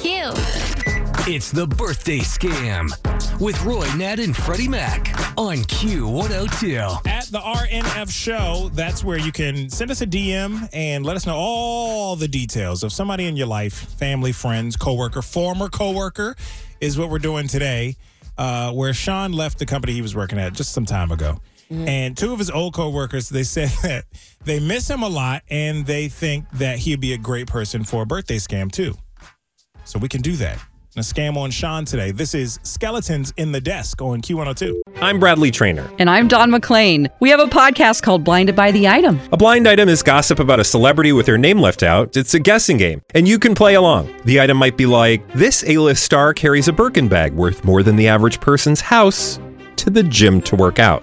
Cute. It's the birthday scam with Roy, Nat, and Freddie Mac on Q102. At the RNF show, that's where you can send us a DM and let us know all the details of somebody in your life, family, friends, coworker, former coworker, is what we're doing today. Uh, where Sean left the company he was working at just some time ago. And two of his old coworkers, they said that they miss him a lot and they think that he'd be a great person for a birthday scam too. So we can do that. A scam on Sean today. This is Skeletons in the Desk on Q102. I'm Bradley Trainer. And I'm Don McClain. We have a podcast called Blinded by the Item. A blind item is gossip about a celebrity with their name left out. It's a guessing game, and you can play along. The item might be like this: A-list star carries a Birkin bag worth more than the average person's house to the gym to work out.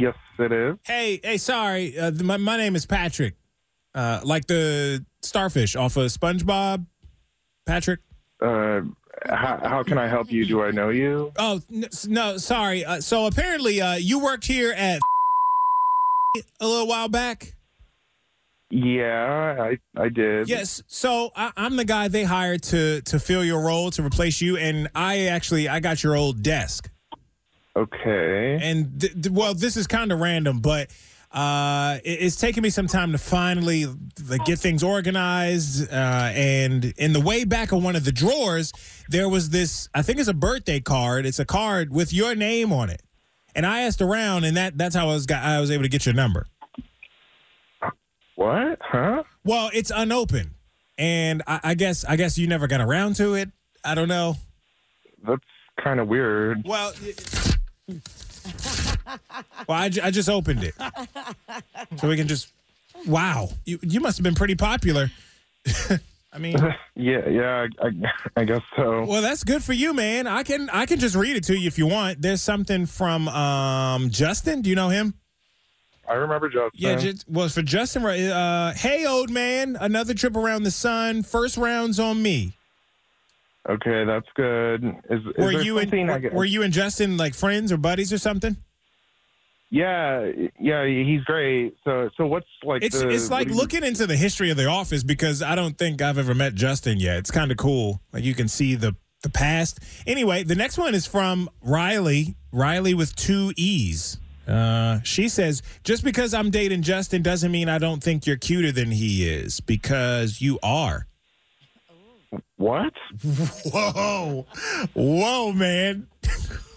Yes, it is. Hey, hey, sorry. Uh, my, my name is Patrick. Uh, like the starfish off of SpongeBob. Patrick. Uh, how, how can I help you? Do I know you? Oh n- no, sorry. Uh, so apparently, uh, you worked here at a little while back. Yeah, I I did. Yes. So I, I'm the guy they hired to to fill your role to replace you, and I actually I got your old desk. Okay. And th- th- well, this is kind of random, but uh, it- it's taken me some time to finally like, get things organized. Uh, and in the way back of one of the drawers, there was this. I think it's a birthday card. It's a card with your name on it. And I asked around, and that that's how I was got I was able to get your number. What? Huh? Well, it's unopened, and I, I guess I guess you never got around to it. I don't know. That's kind of weird. Well, well, I, ju- I just opened it, so we can just. Wow, you you must have been pretty popular. I mean, Yeah, yeah, I, I, I guess so. well, that's good for you, man. I can I can just read it to you if you want. There's something from um Justin. Do you know him? I remember Justin. Yeah, just, well, for Justin, uh, hey, old man, another trip around the sun. First round's on me. Okay, that's good. Is, is Were you and were, were you and Justin like friends or buddies or something? Yeah, yeah, he's great. So, so what's like? It's the, it's like what do you- looking into the history of the office because I don't think I've ever met Justin yet. It's kind of cool. Like you can see the the past. Anyway, the next one is from Riley. Riley with two E's. Uh, she says, just because I'm dating Justin doesn't mean I don't think you're cuter than he is, because you are. What? Whoa. Whoa, man.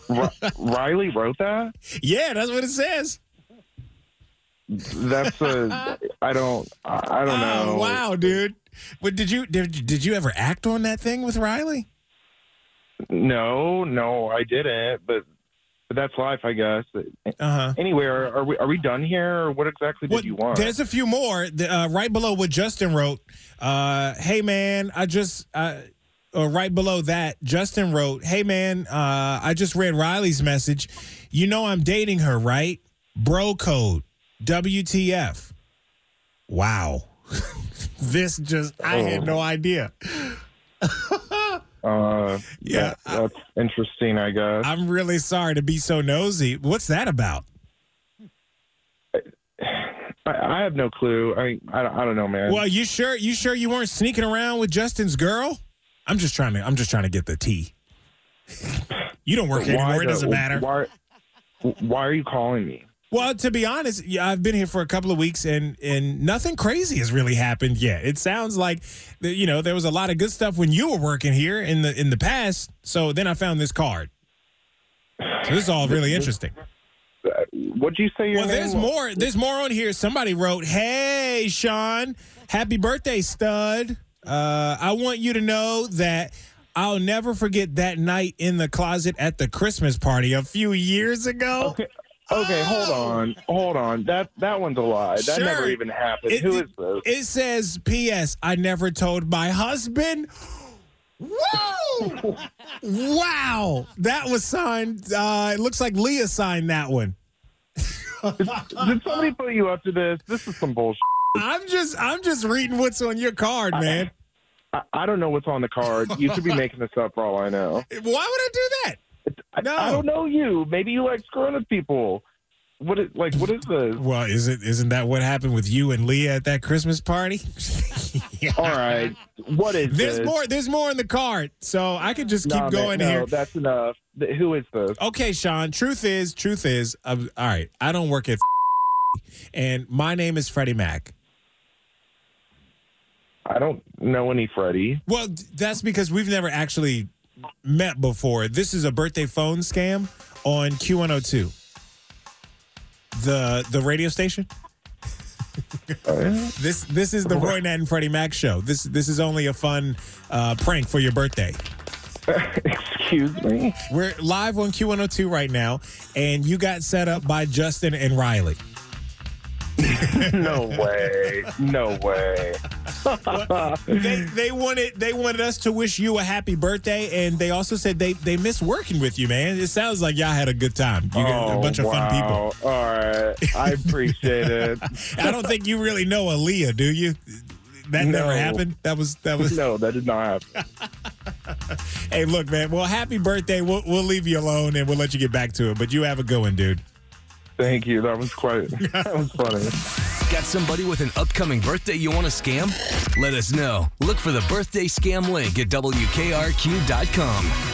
Ri- Riley wrote that. Yeah, that's what it says. That's a. I don't. I I don't Oh, know. wow, dude. But did you did, did you ever act on that thing with Riley? No, no, I didn't. But, but that's life, I guess. Uh-huh. Anyway, are, are we are we done here, or what exactly did Well, you want? There's a few more. Uh, right below what Justin wrote. Uh, hey man, I just uh, or right below that, Justin wrote, "Hey man, uh, I just read Riley's message. You know I'm dating her, right? Bro code, WTF? Wow, this just I had no idea. Uh, Yeah, that- that's interesting. I guess. I'm really sorry to be so nosy. What's that about? I, I have no clue. I, I I don't know, man. Well, you sure you sure you weren't sneaking around with Justin's girl? I'm just trying to I'm just trying to get the tea. you don't work Why anymore. It doesn't matter. Why? Why are you calling me? Well, to be honest, yeah, I've been here for a couple of weeks and and nothing crazy has really happened yet. It sounds like you know there was a lot of good stuff when you were working here in the in the past. So then I found this card. So this is all really interesting. What'd you say Well, there's was? more. There's more on here. Somebody wrote, "Hey, Sean, happy birthday, stud. Uh, I want you to know that." I'll never forget that night in the closet at the Christmas party a few years ago. Okay. Okay, hold on, hold on. That that one's a lie. That Sure. never even happened. It- Who it- is this? It says, P.S. I never told my husband. Whoa! wow. That was signed. Uh, it looks like Leah signed that one. Did somebody put you up to this? This is some bullshit. I'm just I'm just reading what's on your card, man. I, I don't know what's on the card. You could be making this up for all I know. Why would I do that? I, No. I don't know you. Maybe you like screwing with people. What is like? What is this? Well, is it isn't that what happened with you and Leah at that Christmas party? All right. What is There's this? more there's more in the card. So I could just keep man, going no, here. That's enough. Who is this? Okay, Sean. Truth is, truth is, um, all right. I don't work at, and my name is Freddie Mac. I don't know any Freddie. Well, that's because we've never actually met before. This is a birthday phone scam on Q102, the the radio station. This this is the Roy Nat and Freddie Mac show. This this is only a fun uh, prank for your birthday. Excuse me. We're live on Q102 right now, and you got set up by Justin and Riley. No way. No way. they they wanted they wanted us to wish you a happy birthday, and they also said they they miss working with you, man. It sounds like y'all had a good time. You got a Oh, bunch of fun people. wow. All right. I appreciate it. I don't think you really know Aaliyah, do you? That never happened. That was that was. No, that did not happen. Hey, look, man. Well, happy birthday. We'll we'll leave you alone and we'll let you get back to it. But you have a good one, dude. Thank you. That was quite. That was funny. Got somebody with an upcoming birthday you want to scam? Let us know. Look for the birthday scam link at WKRQ.com.